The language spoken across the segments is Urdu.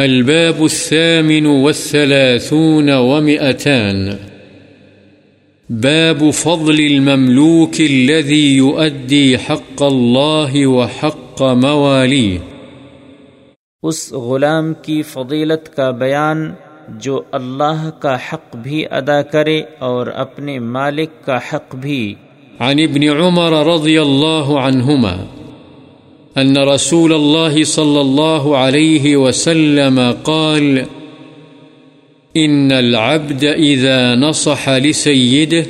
الباب الثامن والثلاثون ومئتان. باب فضل المملوك الذي يؤدي حق الله وحق مواليه. اس غلام کی فضیلت کا بیان جو اللہ کا حق بھی ادا کرے اور اپنے مالک کا حق بھی. عن ابن عمر رضي الله عنهما أن رسول الله صلى الله عليه وسلم قال، إن العبد إذا نصح لسيده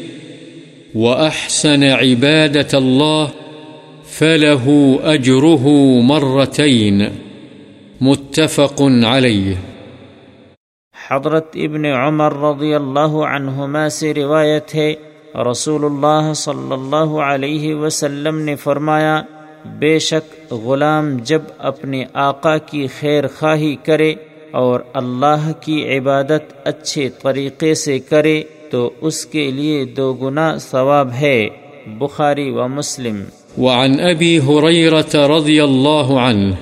وأحسن عبادة الله فله أجره مرتين، متفق عليه. حضرت ابن عمر رضی اللہ عنہما سے روایت ہے، رسول اللہ صلی اللہ علیہ وسلم نے فرمایا، بے شک غلام جب اپنے آقا کی خیر خواہی کرے اور اللہ کی عبادت اچھے طریقے سے کرے تو اس کے لیے دو گنا ثواب ہے، بخاری و مسلم۔ وعن أبي هريرة رضي الله عنه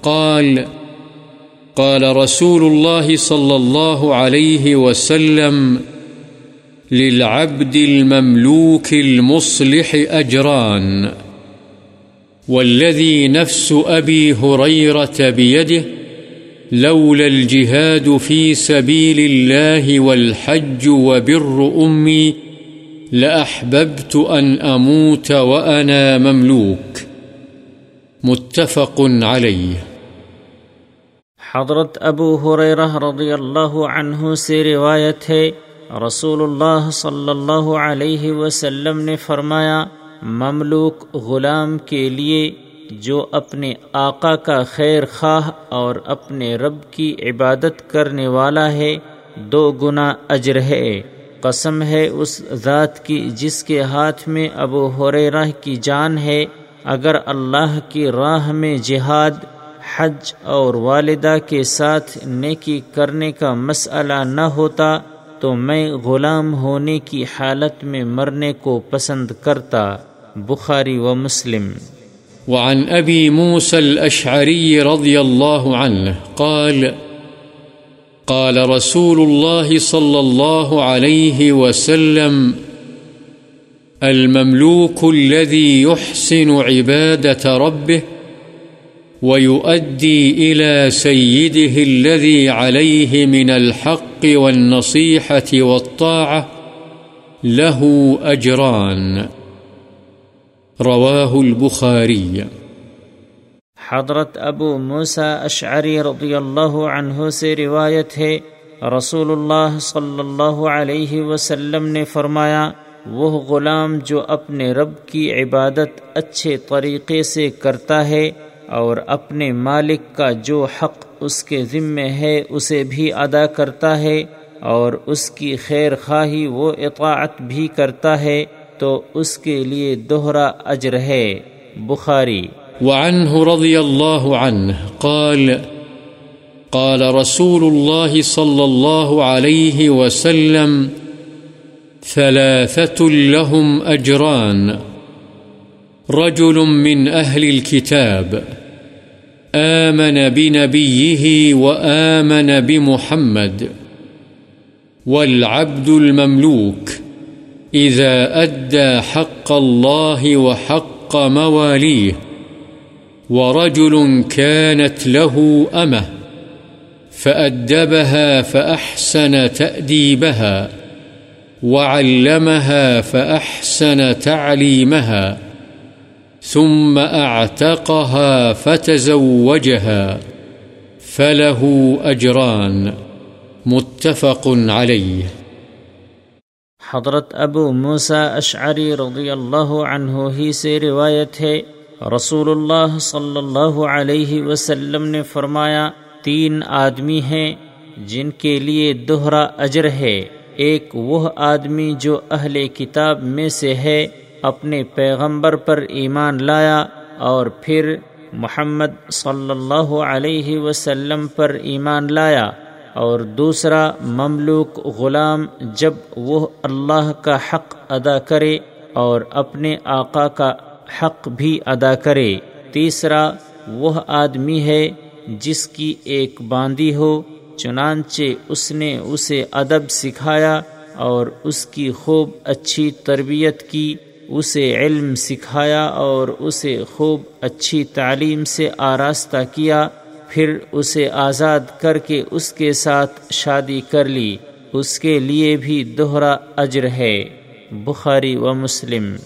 قال قال رسول الله صلى الله عليه وسلم، للعبد المملوك المصلح أجران والذي نفس أبي هريرة بيده لولا الجهاد في سبيل الله والحج وبر أمي لأحببت أن أموت وأنا مملوك. متفق عليه. حضرت ابو حریرہ رضی اللہ عنہ سے روایت ہے، رسول اللہ صلی اللہ علیہ وسلم نے فرمایا مملوک غلام کے لیے جو اپنے آقا کا خیر خواہ اور اپنے رب کی عبادت کرنے والا ہے، دو گنا اجر ہے۔ قسم ہے اس ذات کی جس کے ہاتھ میں ابو حریرہ کی جان ہے۔ اگر اللہ کی راہ میں جہاد، حج اور والدہ کے ساتھ نیکی کرنے کا مسئلہ نہ ہوتا تو میں غلام ہونے کی حالت میں مرنے کو پسند کرتا، بخاری و مسلم۔ وعن أبي موسى الأشعري رضي الله عنه قال قال رسول الله صلى الله عليه وسلم المملوك الذي يحسن عبادة ربه ويؤدي إلى سيده الذي عليه من الحق والنصيحة والطاعة له أجران. رواه البخاري. حضرت ابو موسا اشعری رضی اللہ عنہ سے روایت ہے، رسول اللہ صلی اللہ علیہ وسلم نے فرمایا، وہ غلام جو اپنے رب کی عبادت اچھے طریقے سے کرتا ہے اور اپنے مالک کا جو حق اس کے ذمے ہے اسے بھی ادا کرتا ہے اور اس کی خیر خواہی وہ اطاعت بھی کرتا ہے، تو اس کے لیے دوہرا اجر ہے۔ بخاری۔ وعنه رضي الله عنه قال قال رسول الله صلى الله عليه وسلم ثلاثة لهم أجران رجل من أهل الكتاب آمن بنبيه وآمن بمحمد والعبد المملوك إذا أدى حق الله وحق مواليه ورجل كانت له أمه فأدبها فأحسن تأديبها وعلمها فأحسن تعليمها ثم أعتقها فتزوجها فله أجران متفق عليه. حضرت ابو موسا اشعری رضی اللہ عنہ ہی سے روایت ہے، رسول اللہ صلی اللہ علیہ وسلم نے فرمایا، تین آدمی ہیں جن کے لیے دوہرا اجر ہے، ایک وہ آدمی جو اہل کتاب میں سے ہے اپنے پیغمبر پر ایمان لایا اور پھر محمد صلی اللہ علیہ وسلم پر ایمان لایا اور دوسرا مملوک غلام جب وہ اللہ کا حق ادا کرے اور اپنے آقا کا حق بھی ادا کرے۔ تیسرا، وہ آدمی ہے جس کی ایک باندی ہو، چنانچہ اس نے اسے ادب سکھایا اور اس کی خوب اچھی تربیت کی۔ اسے علم سکھایا اور اسے خوب اچھی تعلیم سے آراستہ کیا، پھر اسے آزاد کر کے اس کے ساتھ شادی کر لی۔ اس کے لیے بھی دوہرا اجر ہے۔ بخاری و مسلم۔